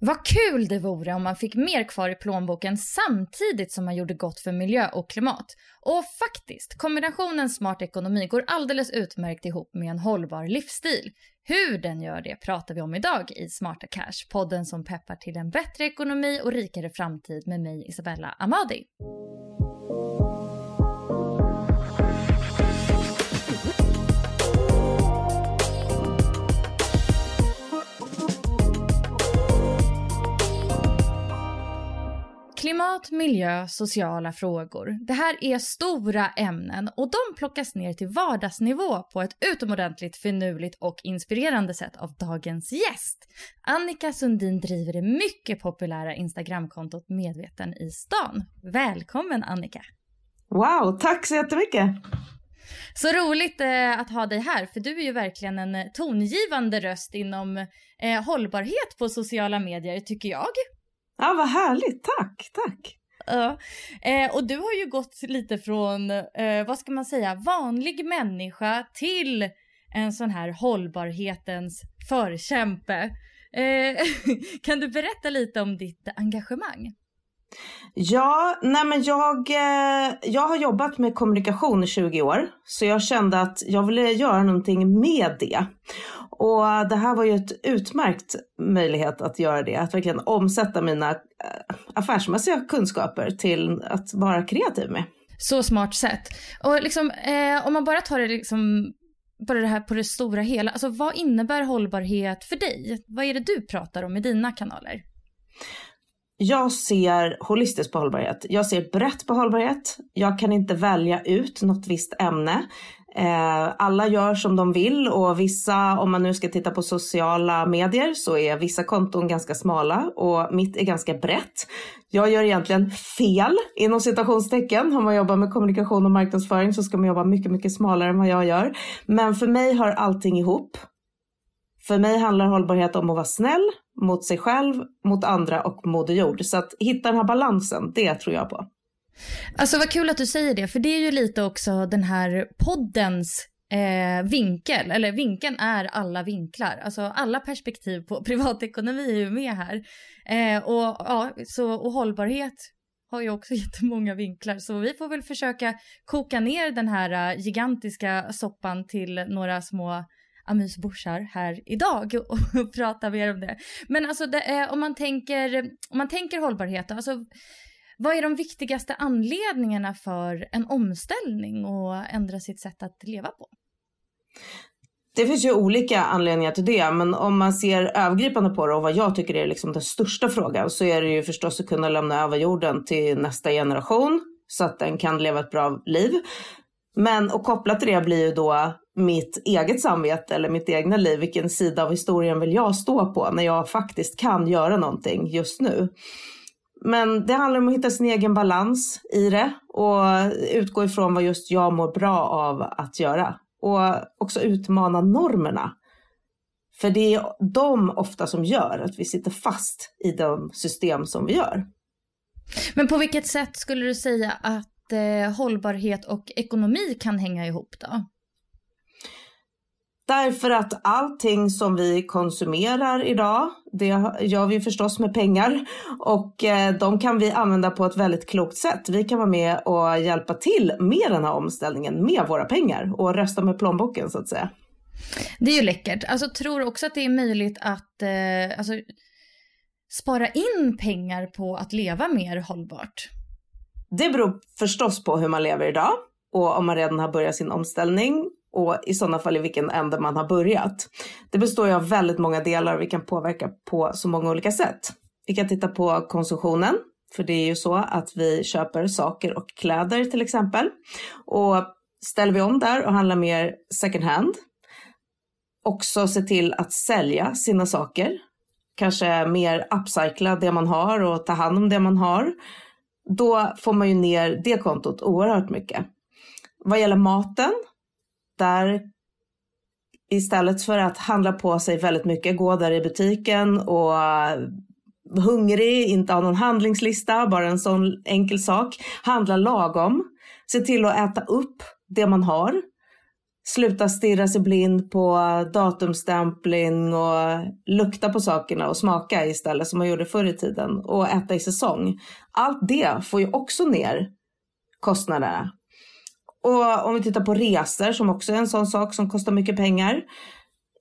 Vad kul det vore om man fick mer kvar i plånboken samtidigt som man gjorde gott för miljö och klimat. Och faktiskt, kombinationen smart ekonomi går alldeles utmärkt ihop med en hållbar livsstil. Hur den gör det pratar vi om idag i Smarta Cash, podden som peppar till en bättre ekonomi och rikare framtid med mig Isabella Amadi. Klimat, miljö, sociala frågor. Det här är stora ämnen och de plockas ner till vardagsnivå på ett utomordentligt finurligt och inspirerande sätt av dagens gäst. Annika Sundin driver det mycket populära Instagramkontot Medveten i stan. Välkommen Annika! Wow, tack så jättemycket! Så roligt eh, att ha dig här, för du är ju verkligen en eh, tongivande röst inom eh, hållbarhet på sociala medier, tycker jag. Ja, vad härligt. Tack, tack. Ja. Eh, och du har ju gått lite från, eh, vad ska man säga, vanlig människa till en sån här hållbarhetens förkämpe. Eh, kan du berätta lite om ditt engagemang? Ja, nej men jag, eh, jag har jobbat med kommunikation i 20 år, så jag kände att jag ville göra någonting med det. Och det här var ju ett utmärkt möjlighet att göra det, att verkligen omsätta mina eh, affärsmässiga kunskaper till att vara kreativ med. Så smart sätt. Och liksom, eh, om man bara tar det liksom bara det här på det stora hela, alltså vad innebär hållbarhet för dig? Vad är det du pratar om i dina kanaler? Jag ser holistiskt på hållbarhet. Jag ser brett på hållbarhet. Jag kan inte välja ut något visst ämne. Eh, alla gör som de vill och vissa, om man nu ska titta på sociala medier, så är vissa konton ganska smala och mitt är ganska brett. Jag gör egentligen fel inom citationstecken. Om man jobbar med kommunikation och marknadsföring så ska man jobba mycket, mycket smalare än vad jag gör. Men för mig hör allting ihop. För mig handlar hållbarhet om att vara snäll mot sig själv, mot andra och Moder Jord. Så att hitta den här balansen, det tror jag på. Alltså vad kul att du säger det, för det är ju lite också den här poddens eh, vinkel, eller vinkeln är alla vinklar. Alltså alla perspektiv på privatekonomi är ju med här. Eh, och, ja, så, och hållbarhet har ju också jättemånga vinklar, så vi får väl försöka koka ner den här eh, gigantiska soppan till några små amysborsar här idag och prata mer om det. Men alltså det, eh, om, man tänker, om man tänker hållbarhet, alltså vad är de viktigaste anledningarna för en omställning och ändra sitt sätt att leva på? Det finns ju olika anledningar till det, men om man ser övergripande på det och vad jag tycker är liksom den största frågan så är det ju förstås att kunna lämna över jorden till nästa generation så att den kan leva ett bra liv. Men och kopplat till det blir ju då mitt eget samvete eller mitt egna liv. Vilken sida av historien vill jag stå på när jag faktiskt kan göra någonting just nu? Men det handlar om att hitta sin egen balans i det och utgå ifrån vad just jag mår bra av att göra. och också utmana normerna. För det är de ofta som gör att vi sitter fast i de system som vi gör. Men på vilket sätt skulle du säga att eh, hållbarhet och ekonomi kan hänga ihop då? Därför att allting som vi konsumerar idag, det gör vi förstås med pengar och eh, de kan vi använda på ett väldigt klokt sätt. Vi kan vara med och hjälpa till med den här omställningen med våra pengar och rösta med plånboken så att säga. Det är ju läckert. Alltså tror också att det är möjligt att eh, alltså, spara in pengar på att leva mer hållbart? Det beror förstås på hur man lever idag och om man redan har börjat sin omställning och i sådana fall i vilken ände man har börjat. Det består ju av väldigt många delar och vi kan påverka på så många olika sätt. Vi kan titta på konsumtionen, för det är ju så att vi köper saker och kläder till exempel. Och ställer vi om där och handlar mer second hand, också se till att sälja sina saker, kanske mer upcycla det man har och ta hand om det man har, då får man ju ner det kontot oerhört mycket. Vad gäller maten där istället för att handla på sig väldigt mycket, gå där i butiken och hungrig, inte ha någon handlingslista, bara en sån enkel sak. Handla lagom, se till att äta upp det man har. Sluta stirra sig blind på datumstämpling och lukta på sakerna och smaka istället som man gjorde förr i tiden och äta i säsong. Allt det får ju också ner kostnaderna. Och om vi tittar på resor som också är en sån sak som kostar mycket pengar.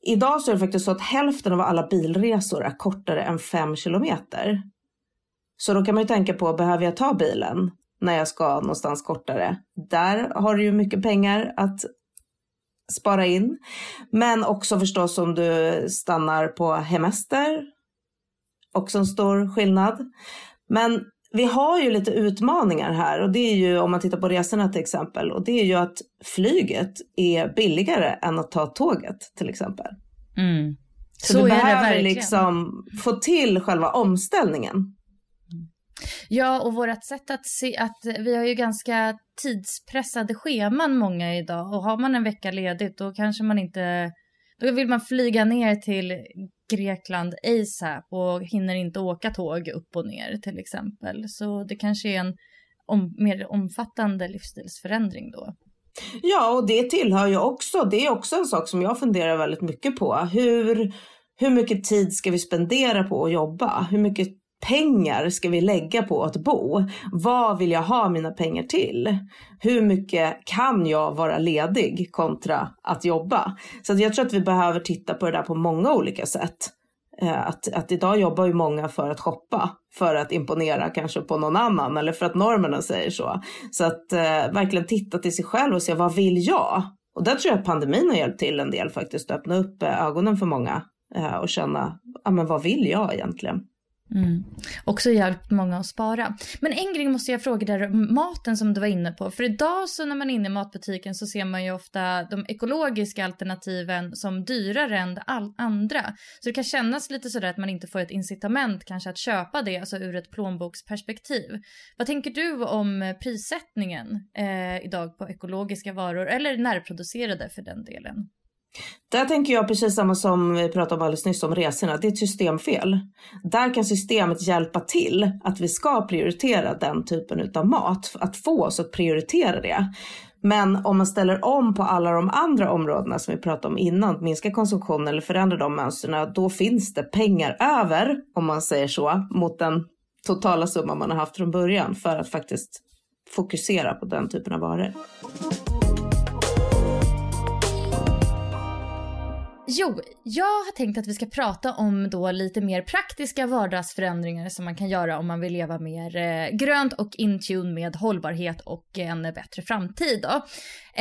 Idag så är det faktiskt så att hälften av alla bilresor är kortare än 5 kilometer. Så då kan man ju tänka på, behöver jag ta bilen när jag ska någonstans kortare? Där har du ju mycket pengar att spara in. Men också förstås om du stannar på hemester. Också en stor skillnad. Men vi har ju lite utmaningar här och det är ju om man tittar på resorna till exempel och det är ju att flyget är billigare än att ta tåget till exempel. Mm. Så, Så du behöver liksom få till själva omställningen. Ja, och vårt sätt att se att vi har ju ganska tidspressade scheman många idag och har man en vecka ledigt då kanske man inte då vill man flyga ner till Grekland ASAP och hinner inte åka tåg upp och ner till exempel. Så det kanske är en om, mer omfattande livsstilsförändring då. Ja, och det tillhör ju också, det är också en sak som jag funderar väldigt mycket på. Hur, hur mycket tid ska vi spendera på att jobba? Hur mycket pengar ska vi lägga på att bo? Vad vill jag ha mina pengar till? Hur mycket kan jag vara ledig kontra att jobba? Så jag tror att vi behöver titta på det där på många olika sätt. Eh, att, att idag jobbar ju många för att shoppa, för att imponera kanske på någon annan eller för att normerna säger så. Så att eh, verkligen titta till sig själv och se vad vill jag? Och där tror jag att pandemin har hjälpt till en del faktiskt, att öppna upp eh, ögonen för många eh, och känna, ja men vad vill jag egentligen? Mm. Också hjälpt många att spara. Men en grej måste jag fråga där maten som du var inne på. För idag så när man är inne i matbutiken så ser man ju ofta de ekologiska alternativen som dyrare än all andra. Så det kan kännas lite sådär att man inte får ett incitament kanske att köpa det, alltså ur ett plånboksperspektiv. Vad tänker du om prissättningen eh, idag på ekologiska varor eller närproducerade för den delen? Där tänker jag precis samma som vi pratade om alldeles nyss om resorna. Det är ett systemfel. Där kan systemet hjälpa till att vi ska prioritera den typen av mat. Att få oss att prioritera det. Men om man ställer om på alla de andra områdena som vi pratade om innan, minska konsumtionen eller förändra de mönstren, då finns det pengar över, om man säger så, mot den totala summa man har haft från början för att faktiskt fokusera på den typen av varor. Jo, jag har tänkt att vi ska prata om då lite mer praktiska vardagsförändringar som man kan göra om man vill leva mer eh, grönt och in tune med hållbarhet och en bättre framtid. Då.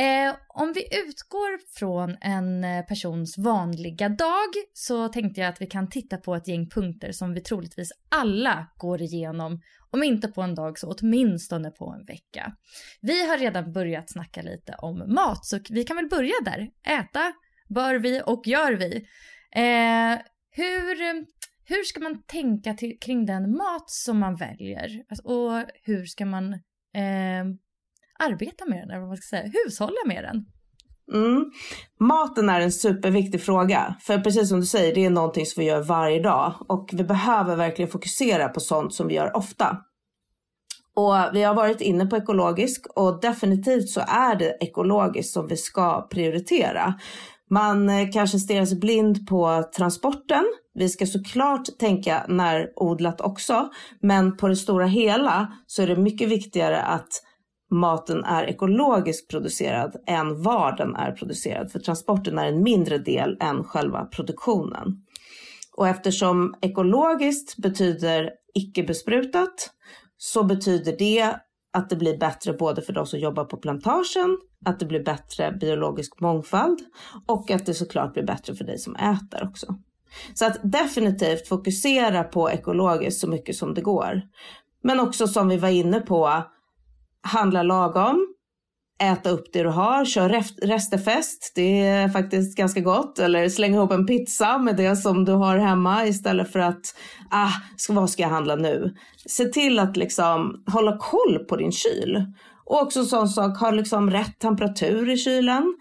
Eh, om vi utgår från en eh, persons vanliga dag så tänkte jag att vi kan titta på ett gäng punkter som vi troligtvis alla går igenom om inte på en dag så åtminstone på en vecka. Vi har redan börjat snacka lite om mat så vi kan väl börja där. Äta bör vi och gör vi. Eh, hur, hur ska man tänka till, kring den mat som man väljer? Alltså, och hur ska man eh, arbeta med den, eller vad man ska säga, hushålla med den? Mm. Maten är en superviktig fråga. För precis som du säger, det är någonting som vi gör varje dag. Och vi behöver verkligen fokusera på sånt som vi gör ofta. Och vi har varit inne på ekologisk och definitivt så är det ekologiskt som vi ska prioritera. Man eh, kanske stirrar sig blind på transporten. Vi ska såklart tänka närodlat också, men på det stora hela så är det mycket viktigare att maten är ekologiskt producerad än var den är producerad. För transporten är en mindre del än själva produktionen. Och eftersom ekologiskt betyder icke besprutat så betyder det att det blir bättre både för de som jobbar på plantagen, att det blir bättre biologisk mångfald och att det såklart blir bättre för dig som äter också. Så att definitivt fokusera på ekologiskt så mycket som det går. Men också som vi var inne på, handla lagom, äta upp det du har, kör restefest, det är faktiskt ganska gott. Eller släng ihop en pizza med det som du har hemma istället för att, ah, vad ska jag handla nu? Se till att liksom hålla koll på din kyl. Och också sån sak, ha liksom rätt temperatur i kylen.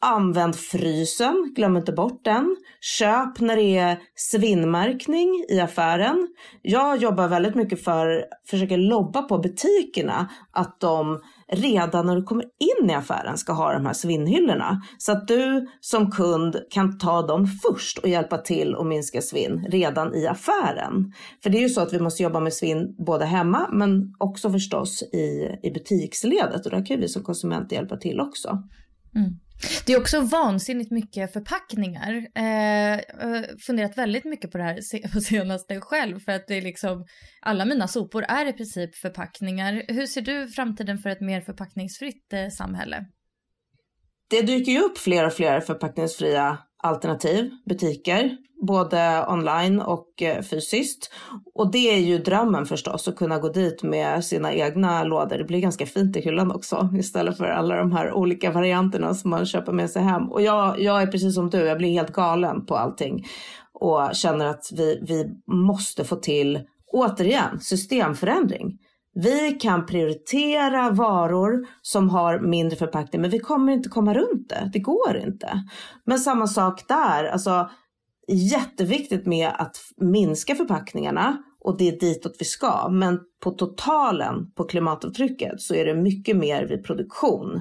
Använd frysen, glöm inte bort den. Köp när det är svinnmärkning i affären. Jag jobbar väldigt mycket för, försöker lobba på butikerna att de redan när du kommer in i affären ska ha de här svinnhyllorna. Så att du som kund kan ta dem först och hjälpa till att minska svinn redan i affären. För det är ju så att vi måste jobba med svinn både hemma men också förstås i, i butiksledet och där kan vi som konsumenter hjälpa till också. Mm. Det är också vansinnigt mycket förpackningar. Eh, jag har funderat väldigt mycket på det här på senaste själv för att det är liksom alla mina sopor är i princip förpackningar. Hur ser du framtiden för ett mer förpackningsfritt eh, samhälle? Det dyker ju upp fler och fler förpackningsfria alternativ, butiker både online och eh, fysiskt. Och det är ju drömmen förstås, att kunna gå dit med sina egna lådor. Det blir ganska fint i hyllan också, istället för alla de här olika varianterna som man köper med sig hem. Och jag, jag är precis som du, jag blir helt galen på allting och känner att vi, vi måste få till, återigen, systemförändring. Vi kan prioritera varor som har mindre förpackning, men vi kommer inte komma runt det. Det går inte. Men samma sak där, alltså jätteviktigt med att minska förpackningarna och det är ditåt vi ska. Men på totalen på klimatavtrycket så är det mycket mer vid produktion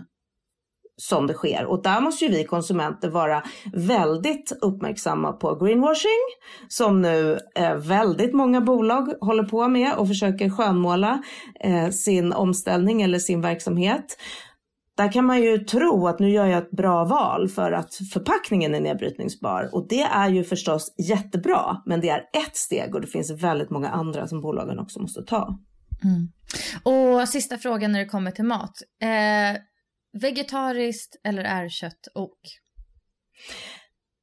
som det sker. Och där måste ju vi konsumenter vara väldigt uppmärksamma på greenwashing som nu eh, väldigt många bolag håller på med och försöker skönmåla eh, sin omställning eller sin verksamhet. Där kan man ju tro att nu gör jag ett bra val för att förpackningen är nedbrytningsbar och det är ju förstås jättebra men det är ett steg och det finns väldigt många andra som bolagen också måste ta. Mm. Och sista frågan när det kommer till mat. Eh, vegetariskt eller är kött ok?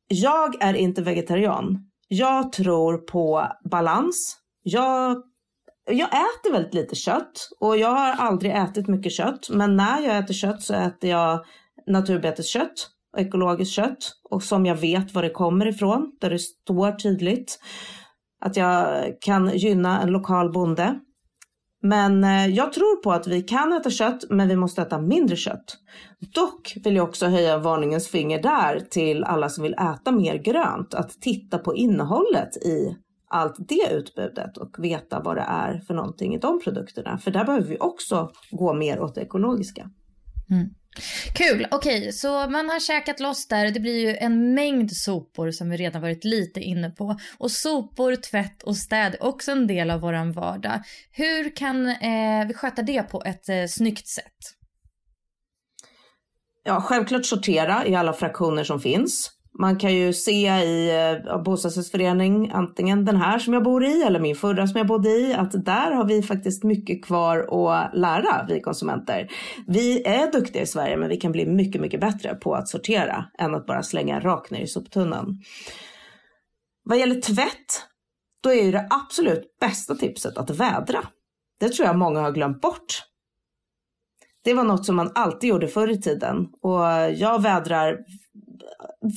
Jag är inte vegetarian. Jag tror på balans. Jag jag äter väldigt lite kött och jag har aldrig ätit mycket kött. Men när jag äter kött så äter jag naturbeteskött och ekologiskt kött och som jag vet var det kommer ifrån, där det står tydligt att jag kan gynna en lokal bonde. Men eh, jag tror på att vi kan äta kött, men vi måste äta mindre kött. Dock vill jag också höja varningens finger där till alla som vill äta mer grönt, att titta på innehållet i allt det utbudet och veta vad det är för någonting i de produkterna. För där behöver vi också gå mer åt det ekologiska. Mm. Kul, okej, okay, så man har käkat loss där. Det blir ju en mängd sopor som vi redan varit lite inne på. Och sopor, tvätt och städ är också en del av våran vardag. Hur kan eh, vi sköta det på ett eh, snyggt sätt? Ja, självklart sortera i alla fraktioner som finns. Man kan ju se i eh, bostadsrättsförening, antingen den här som jag bor i eller min förra som jag bodde i, att där har vi faktiskt mycket kvar att lära, vi konsumenter. Vi är duktiga i Sverige, men vi kan bli mycket, mycket bättre på att sortera än att bara slänga rakt ner i soptunnan. Vad gäller tvätt, då är ju det absolut bästa tipset att vädra. Det tror jag många har glömt bort. Det var något som man alltid gjorde förr i tiden och jag vädrar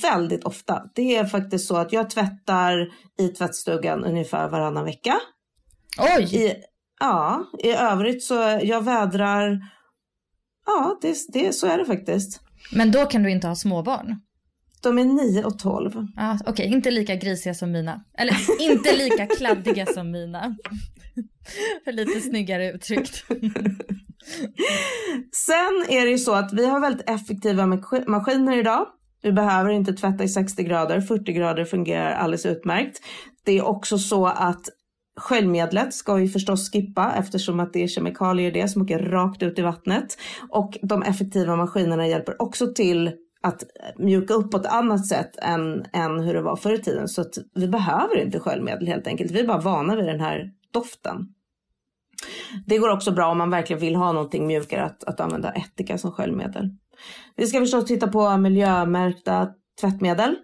väldigt ofta. Det är faktiskt så att jag tvättar i tvättstugan ungefär varannan vecka. Oj! I, ja, i övrigt så jag vädrar, ja det, det, så är det faktiskt. Men då kan du inte ha småbarn? De är 9 och 12. Ah, Okej, okay. inte lika grisiga som mina. Eller inte lika kladdiga som mina. För lite snyggare uttryckt. Sen är det ju så att vi har väldigt effektiva maskiner idag. Vi behöver inte tvätta i 60 grader, 40 grader fungerar alldeles utmärkt. Det är också så att Sköljmedlet ska vi förstås skippa eftersom att det är kemikalier det som åker rakt ut i vattnet. Och de effektiva maskinerna hjälper också till att mjuka upp på ett annat sätt än, än hur det var förr i tiden. Så att vi behöver inte sköljmedel helt enkelt. Vi är bara vana vid den här doften. Det går också bra om man verkligen vill ha någonting mjukare att, att använda ättika som sköljmedel. Vi ska förstås titta på miljömärkta tvättmedel.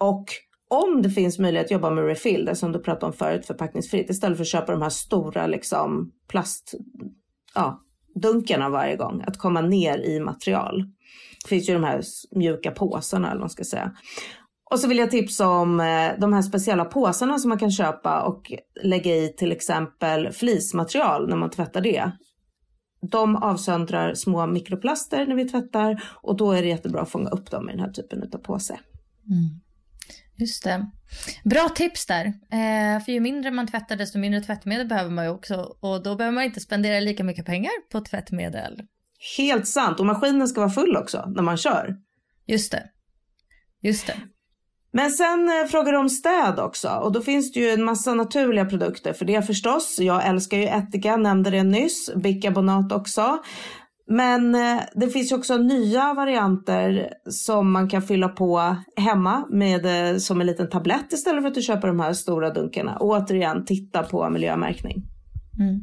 Och om det finns möjlighet att jobba med refill, det som du pratade om förut, förpackningsfritt, istället för att köpa de här stora liksom, plastdunkarna ja, varje gång, att komma ner i material. Det finns ju de här mjuka påsarna eller vad man ska säga. Och så vill jag tipsa om eh, de här speciella påsarna som man kan köpa och lägga i till exempel flismaterial när man tvättar det. De avsöndrar små mikroplaster när vi tvättar och då är det jättebra att fånga upp dem i den här typen av påse. Mm. Just det. Bra tips där. Eh, för ju mindre man tvättar desto mindre tvättmedel behöver man ju också. Och då behöver man inte spendera lika mycket pengar på tvättmedel. Helt sant. Och maskinen ska vara full också när man kör. Just det. Just det. Men sen eh, frågar du om städ också och då finns det ju en massa naturliga produkter för det förstås. Jag älskar ju ättika, nämnde det nyss, bikarbonat också. Men eh, det finns ju också nya varianter som man kan fylla på hemma med, eh, som en liten tablett istället för att du köper de här stora dunkarna. Och återigen, titta på miljömärkning. Mm.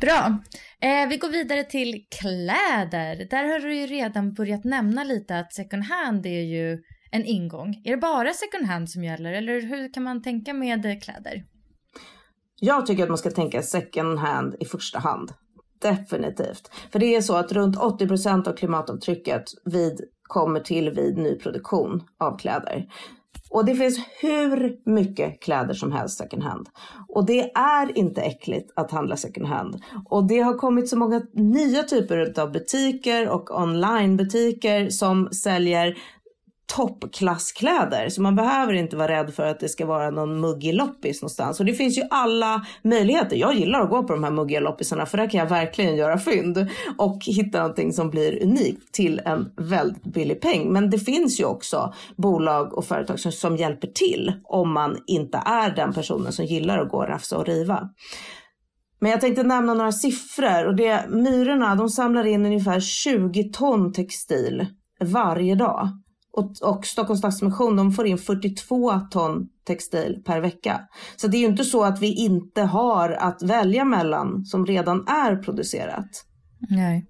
Bra. Eh, vi går vidare till kläder. Där har du ju redan börjat nämna lite att second hand är ju en ingång. Är det bara second hand som gäller eller hur kan man tänka med eh, kläder? Jag tycker att man ska tänka second hand i första hand. Definitivt. För det är så att runt 80 procent av klimatavtrycket vid, kommer till vid nyproduktion av kläder. Och det finns hur mycket kläder som helst second hand. Och det är inte äckligt att handla second hand. Och det har kommit så många nya typer av butiker och onlinebutiker som säljer toppklasskläder. Så man behöver inte vara rädd för att det ska vara någon muggig loppis någonstans. Och det finns ju alla möjligheter. Jag gillar att gå på de här muggiga loppisarna för där kan jag verkligen göra fynd och hitta någonting som blir unikt till en väldigt billig peng. Men det finns ju också bolag och företag som, som hjälper till om man inte är den personen som gillar att gå och rafsa och riva. Men jag tänkte nämna några siffror och det Myrorna de samlar in ungefär 20 ton textil varje dag. Och, och Stockholms Stadsmission de får in 42 ton textil per vecka. Så det är ju inte så att vi inte har att välja mellan som redan är producerat. Nej.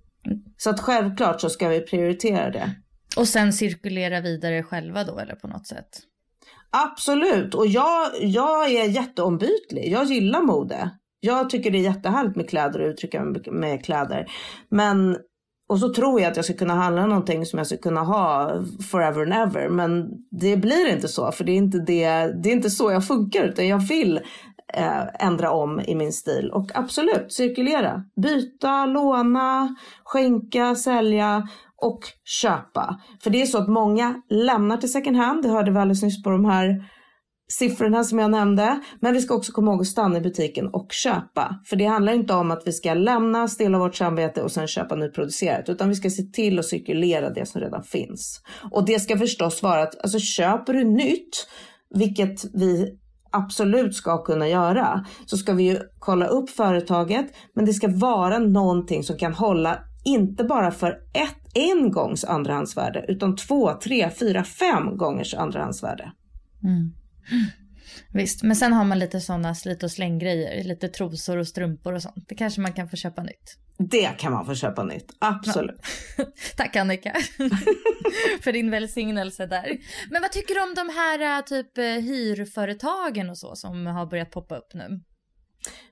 Så att självklart så ska vi prioritera det. Och sen cirkulera vidare själva då eller på något sätt? Absolut, och jag, jag är jätteombytlig. Jag gillar mode. Jag tycker det är jättehärligt med kläder och uttrycka mig med kläder. Men och så tror jag att jag ska kunna handla någonting som jag ska kunna ha forever and ever. Men det blir inte så, för det är inte, det, det är inte så jag funkar. Utan jag vill eh, ändra om i min stil. Och absolut, cirkulera. Byta, låna, skänka, sälja och köpa. För det är så att många lämnar till second hand. Det hörde vi alldeles nyss på de här siffrorna som jag nämnde. Men vi ska också komma ihåg att stanna i butiken och köpa. För det handlar inte om att vi ska lämna, stilla vårt samvete och sen köpa nyproducerat. Utan vi ska se till att cirkulera det som redan finns. Och det ska förstås vara att, alltså köper du nytt, vilket vi absolut ska kunna göra, så ska vi ju kolla upp företaget. Men det ska vara någonting som kan hålla inte bara för ett, en gångs andrahandsvärde utan två, tre, fyra, fem gångers andrahandsvärde. Mm. Visst, men sen har man lite sådana slit och släng-grejer, lite trosor och strumpor och sånt. Det kanske man kan få köpa nytt. Det kan man få köpa nytt, absolut. Ja. Tack Annika för din välsignelse där. Men vad tycker du om de här äh, typ äh, hyrföretagen och så som har börjat poppa upp nu?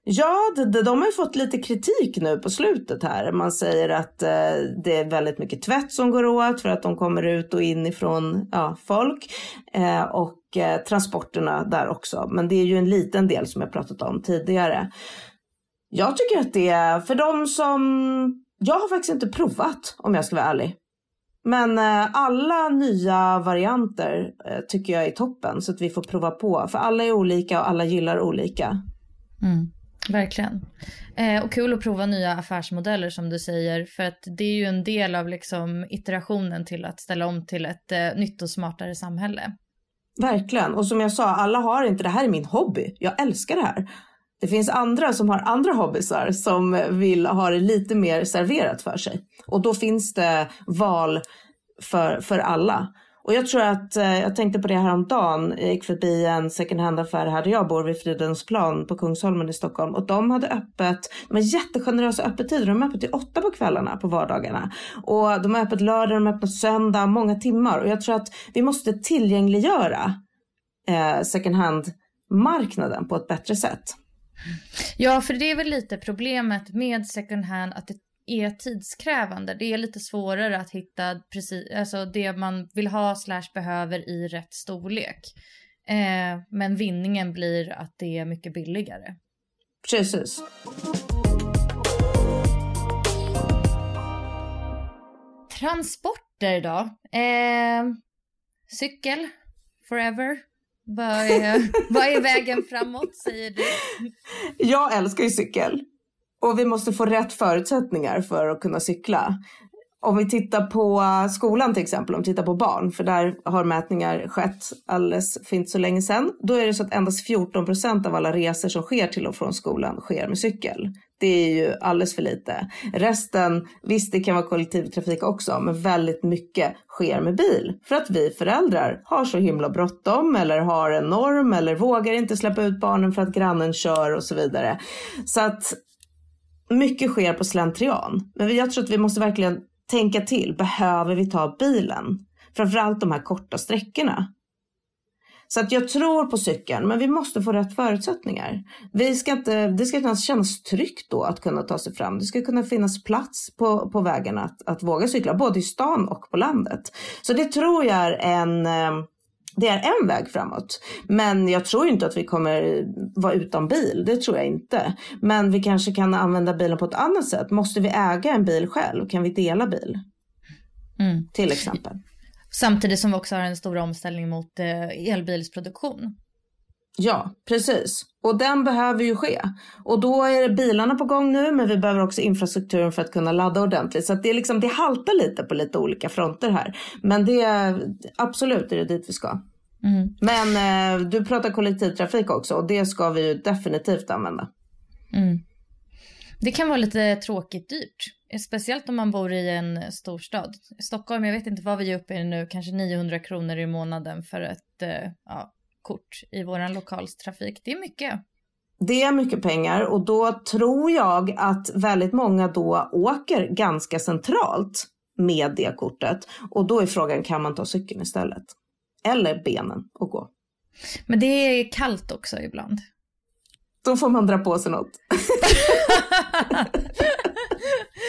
Ja, de, de har ju fått lite kritik nu på slutet här. Man säger att eh, det är väldigt mycket tvätt som går åt för att de kommer ut och in ifrån ja, folk. Eh, och eh, transporterna där också. Men det är ju en liten del som jag pratat om tidigare. Jag tycker att det är för de som... Jag har faktiskt inte provat om jag ska vara ärlig. Men eh, alla nya varianter eh, tycker jag är toppen så att vi får prova på. För alla är olika och alla gillar olika. Mm, verkligen. Eh, och kul att prova nya affärsmodeller som du säger. För att det är ju en del av liksom iterationen till att ställa om till ett eh, nytt och smartare samhälle. Verkligen. Och som jag sa, alla har inte det här är min hobby. Jag älskar det här. Det finns andra som har andra hobbysar som vill ha det lite mer serverat för sig. Och då finns det val för, för alla. Och jag tror att, eh, jag tänkte på det här om dagen. jag gick förbi en second hand-affär här där jag bor vid Fridhemsplan på Kungsholmen i Stockholm. Och de hade öppet, de har jättegenerösa öppettider. De är öppet till åtta på kvällarna på vardagarna. Och de har öppet lördag, de har öppet söndag, många timmar. Och jag tror att vi måste tillgängliggöra eh, second hand-marknaden på ett bättre sätt. Ja, för det är väl lite problemet med second hand att det är tidskrävande. Det är lite svårare att hitta precis, alltså det man vill ha slash behöver i rätt storlek. Eh, men vinningen blir att det är mycket billigare. Precis. Transporter då? Eh, cykel, forever. Vad är, vad är vägen framåt säger du? Jag älskar ju cykel. Och vi måste få rätt förutsättningar för att kunna cykla. Om vi tittar på skolan till exempel, om vi tittar på barn, för där har mätningar skett alldeles för inte så länge sedan. Då är det så att endast 14 procent av alla resor som sker till och från skolan sker med cykel. Det är ju alldeles för lite. Resten, visst det kan vara kollektivtrafik också, men väldigt mycket sker med bil. För att vi föräldrar har så himla bråttom eller har en norm eller vågar inte släppa ut barnen för att grannen kör och så vidare. Så att mycket sker på slentrian. Men jag tror att vi måste verkligen tänka till. Behöver vi ta bilen? Framförallt de här korta sträckorna. Så att jag tror på cykeln, men vi måste få rätt förutsättningar. Vi ska inte, det ska kunna kännas tryggt då att kunna ta sig fram. Det ska kunna finnas plats på, på vägarna att, att våga cykla, både i stan och på landet. Så det tror jag är en, eh, det är en väg framåt. Men jag tror inte att vi kommer vara utan bil. Det tror jag inte. Men vi kanske kan använda bilen på ett annat sätt. Måste vi äga en bil själv? Kan vi dela bil? Mm. Till exempel. Samtidigt som vi också har en stor omställning mot eh, elbilsproduktion. Ja, precis. Och den behöver ju ske. Och då är det bilarna på gång nu, men vi behöver också infrastrukturen för att kunna ladda ordentligt. Så det, är liksom, det haltar lite på lite olika fronter här. Men det är absolut är det dit vi ska. Mm. Men eh, du pratar kollektivtrafik också och det ska vi ju definitivt använda. Mm. Det kan vara lite tråkigt dyrt. Speciellt om man bor i en storstad. Stockholm, jag vet inte vad vi är uppe i nu, kanske 900 kronor i månaden för ett eh, ja, kort i vår lokalstrafik. Det är mycket. Det är mycket pengar och då tror jag att väldigt många då åker ganska centralt med det kortet. Och då är frågan, kan man ta cykeln istället? Eller benen och gå? Men det är kallt också ibland. Då får man dra på sig något.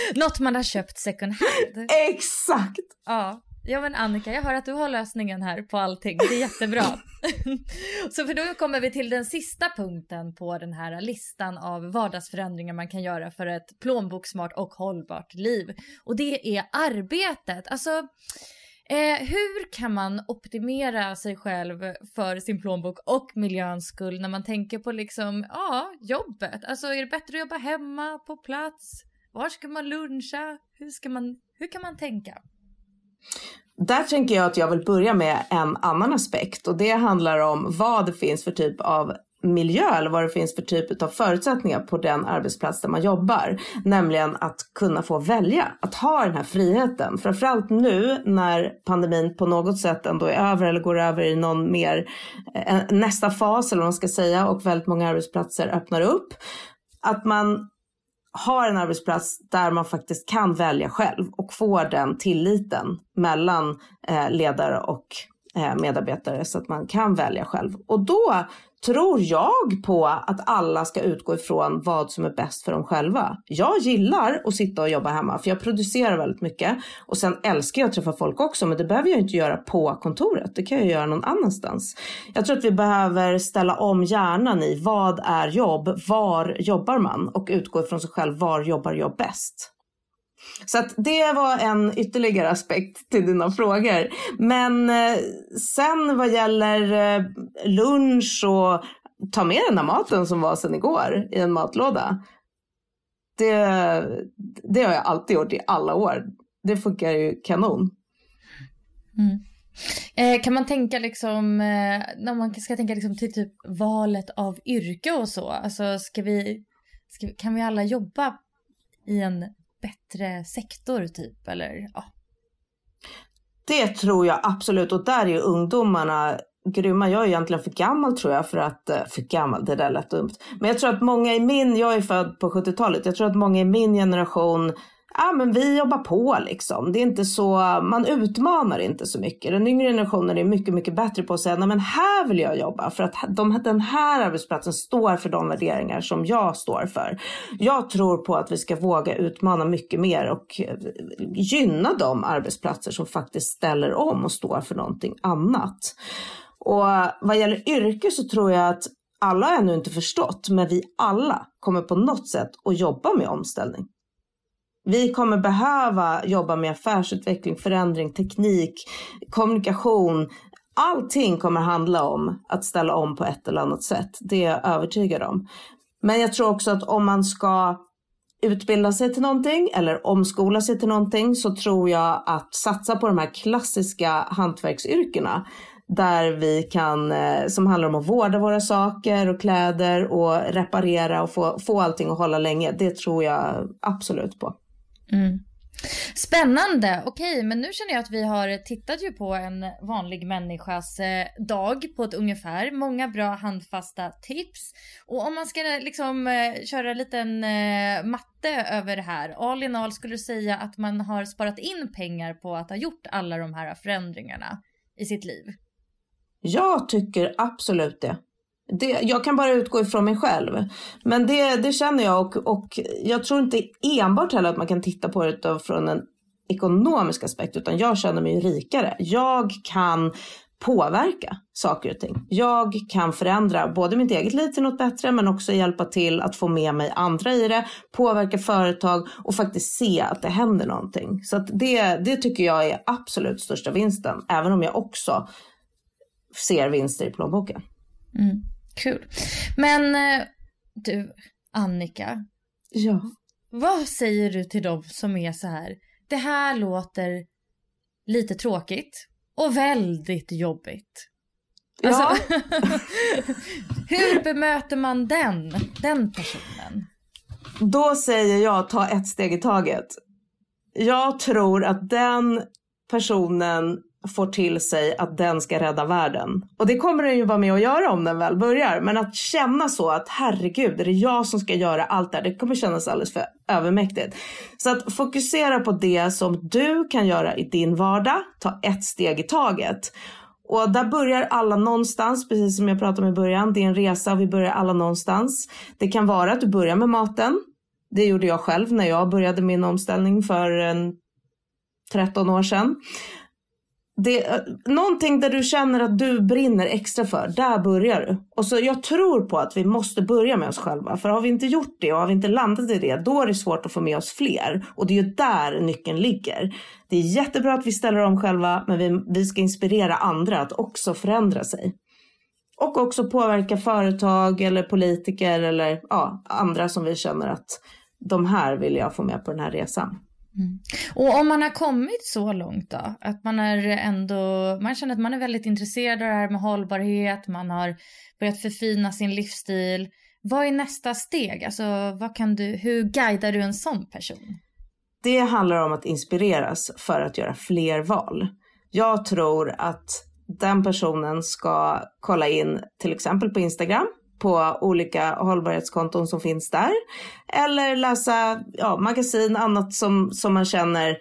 något man har köpt second hand. Exakt! Ja. Ja men Annika, jag hör att du har lösningen här på allting. Det är jättebra. så för då kommer vi till den sista punkten på den här listan av vardagsförändringar man kan göra för ett plånboksmart och hållbart liv. Och det är arbetet. Alltså, eh, hur kan man optimera sig själv för sin plånbok och miljöns skull när man tänker på liksom, ja, jobbet. Alltså är det bättre att jobba hemma, på plats? Var ska man luncha? Hur, ska man, hur kan man tänka? Där tänker jag att jag vill börja med en annan aspekt och det handlar om vad det finns för typ av miljö eller vad det finns för typ av förutsättningar på den arbetsplats där man jobbar. Nämligen att kunna få välja, att ha den här friheten. Framförallt nu när pandemin på något sätt ändå är över eller går över i någon mer eh, nästa fas eller vad man ska säga och väldigt många arbetsplatser öppnar upp. Att man har en arbetsplats där man faktiskt kan välja själv och får den tilliten mellan eh, ledare och eh, medarbetare så att man kan välja själv. Och då tror jag på att alla ska utgå ifrån vad som är bäst för dem själva. Jag gillar att sitta och jobba hemma för jag producerar väldigt mycket och sen älskar jag att träffa folk också men det behöver jag inte göra på kontoret. Det kan jag göra någon annanstans. Jag tror att vi behöver ställa om hjärnan i vad är jobb, var jobbar man och utgå ifrån sig själv, var jobbar jag bäst? Så att det var en ytterligare aspekt till dina frågor. Men eh, sen vad gäller eh, lunch och ta med den där maten som var sen igår i en matlåda. Det, det har jag alltid gjort i alla år. Det funkar ju kanon. Mm. Eh, kan man tänka liksom, eh, när man ska tänka liksom till typ valet av yrke och så, alltså ska vi, ska vi, kan vi alla jobba i en bättre sektor typ eller ja? Det tror jag absolut och där är ju ungdomarna grymma. Jag är egentligen för gammal tror jag för att, eh, för gammal, det där lät dumt. Men jag tror att många i min, jag är född på 70-talet, jag tror att många i min generation ja men vi jobbar på liksom. Det är inte så, man utmanar inte så mycket. Den yngre generationen är mycket, mycket bättre på att säga, nej men här vill jag jobba för att de, den här arbetsplatsen står för de värderingar som jag står för. Jag tror på att vi ska våga utmana mycket mer och eh, gynna de arbetsplatser som faktiskt ställer om och står för någonting annat. Och vad gäller yrke så tror jag att alla har ännu inte förstått, men vi alla kommer på något sätt att jobba med omställning. Vi kommer behöva jobba med affärsutveckling, förändring, teknik, kommunikation. Allting kommer handla om att ställa om på ett eller annat sätt. Det är jag övertygad om. Men jag tror också att om man ska utbilda sig till någonting eller omskola sig till någonting så tror jag att satsa på de här klassiska hantverksyrkena där vi kan, eh, som handlar om att vårda våra saker och kläder och reparera och få, få allting att hålla länge. Det tror jag absolut på. Mm. Spännande. Okej, men nu känner jag att vi har tittat ju på en vanlig människas eh, dag på ett ungefär. Många bra handfasta tips. Och om man ska eh, liksom eh, köra en liten matte över det här. All in all skulle du säga att man har sparat in pengar på att ha gjort alla de här förändringarna i sitt liv? Jag tycker absolut det det jag kan bara utgå ifrån mig själv. Men det, det känner jag och, och jag tror inte enbart heller att man kan titta på det från en ekonomisk aspekt utan jag känner mig rikare. Jag kan påverka saker och ting. Jag kan förändra både mitt eget liv till något bättre men också hjälpa till att få med mig andra i det, påverka företag och faktiskt se att det händer någonting. Så det, det tycker jag är absolut största vinsten, även om jag också ser vinster i plånboken. Mm, kul. Men eh, du, Annika. Ja. Vad säger du till dem som är så här, det här låter lite tråkigt och väldigt jobbigt. Alltså, ja. hur bemöter man den, den personen? Då säger jag ta ett steg i taget. Jag tror att den personen får till sig att den ska rädda världen. Och det kommer den ju vara med och göra om den väl börjar. Men att känna så att herregud, är det jag som ska göra allt det här? Det kommer kännas alldeles för övermäktigt. Så att fokusera på det som du kan göra i din vardag. Ta ett steg i taget. Och där börjar alla någonstans, precis som jag pratade om i början. Det är en resa och vi börjar alla någonstans. Det kan vara att du börjar med maten. Det gjorde jag själv när jag började min omställning för eh, en 13 år sedan det, eh, någonting där du känner att du brinner extra för, där börjar du. Och så jag tror på att vi måste börja med oss själva. För har vi inte gjort det och har vi inte landat i det, då är det svårt att få med oss fler. Och det är ju där nyckeln ligger. Det är jättebra att vi ställer om själva, men vi, vi ska inspirera andra att också förändra sig. Och också påverka företag eller politiker eller ja, andra som vi känner att de här vill jag få med på den här resan. Mm. Och om man har kommit så långt då, att man är ändå, man känner att man är väldigt intresserad av det här med hållbarhet, man har börjat förfina sin livsstil. Vad är nästa steg? Alltså, vad kan du, hur guidar du en sån person? Det handlar om att inspireras för att göra fler val. Jag tror att den personen ska kolla in till exempel på Instagram på olika hållbarhetskonton som finns där. Eller läsa ja, magasin, annat som, som man känner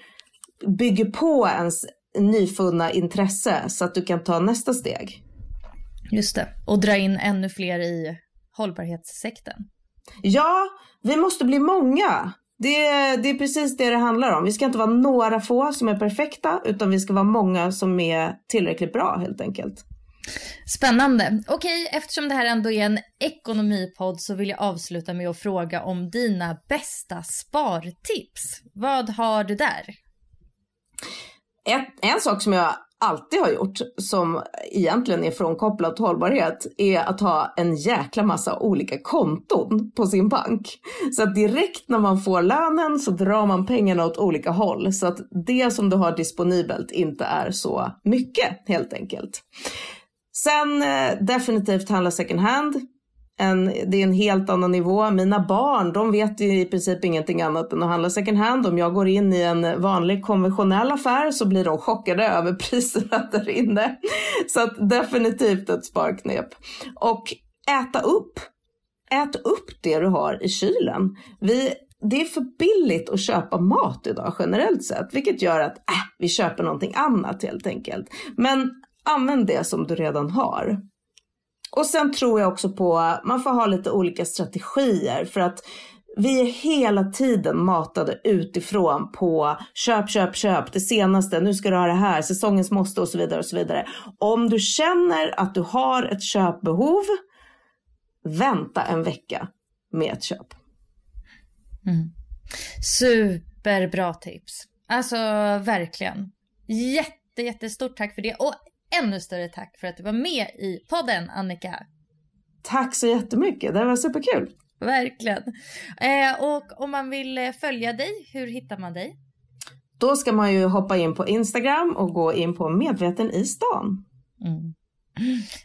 bygger på ens nyfunna intresse så att du kan ta nästa steg. Just det, och dra in ännu fler i hållbarhetssekten. Ja, vi måste bli många. Det, det är precis det det handlar om. Vi ska inte vara några få som är perfekta utan vi ska vara många som är tillräckligt bra helt enkelt. Spännande. Okej, eftersom det här ändå är en ekonomipodd så vill jag avsluta med att fråga om dina bästa spartips. Vad har du där? Ett, en sak som jag alltid har gjort, som egentligen är frånkopplat till hållbarhet, är att ha en jäkla massa olika konton på sin bank. Så att direkt när man får lönen så drar man pengarna åt olika håll. Så att det som du har disponibelt inte är så mycket helt enkelt. Sen eh, definitivt handla second hand. En, det är en helt annan nivå. Mina barn, de vet ju i princip ingenting annat än att handla second hand. Om jag går in i en vanlig konventionell affär så blir de chockade över priserna där inne. Så att definitivt ett sparknep. Och äta upp. Ät upp det du har i kylen. Vi, det är för billigt att köpa mat idag generellt sett, vilket gör att äh, vi köper någonting annat helt enkelt. Men använd det som du redan har. Och sen tror jag också på, man får ha lite olika strategier för att vi är hela tiden matade utifrån på köp, köp, köp, det senaste, nu ska du ha det här, säsongens måste och så vidare och så vidare. Om du känner att du har ett köpbehov, vänta en vecka med ett köp. Mm. Superbra tips. Alltså verkligen. Jätte, jättestort tack för det. Och ännu större tack för att du var med i podden Annika. Tack så jättemycket, det var superkul. Verkligen. Eh, och om man vill eh, följa dig, hur hittar man dig? Då ska man ju hoppa in på Instagram och gå in på Medveten i stan. Mm.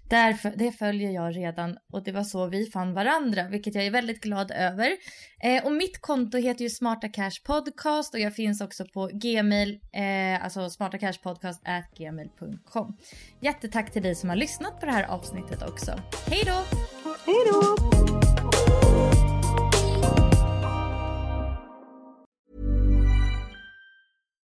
Därför, det följer jag redan och det var så vi fann varandra, vilket jag är väldigt glad över. Eh, och mitt konto heter ju Smarta Cash Podcast och jag finns också på gmail, eh, alltså smartacashpodcast@gmail.com. Jättetack till dig som har lyssnat på det här avsnittet också. Hej då! Hej då!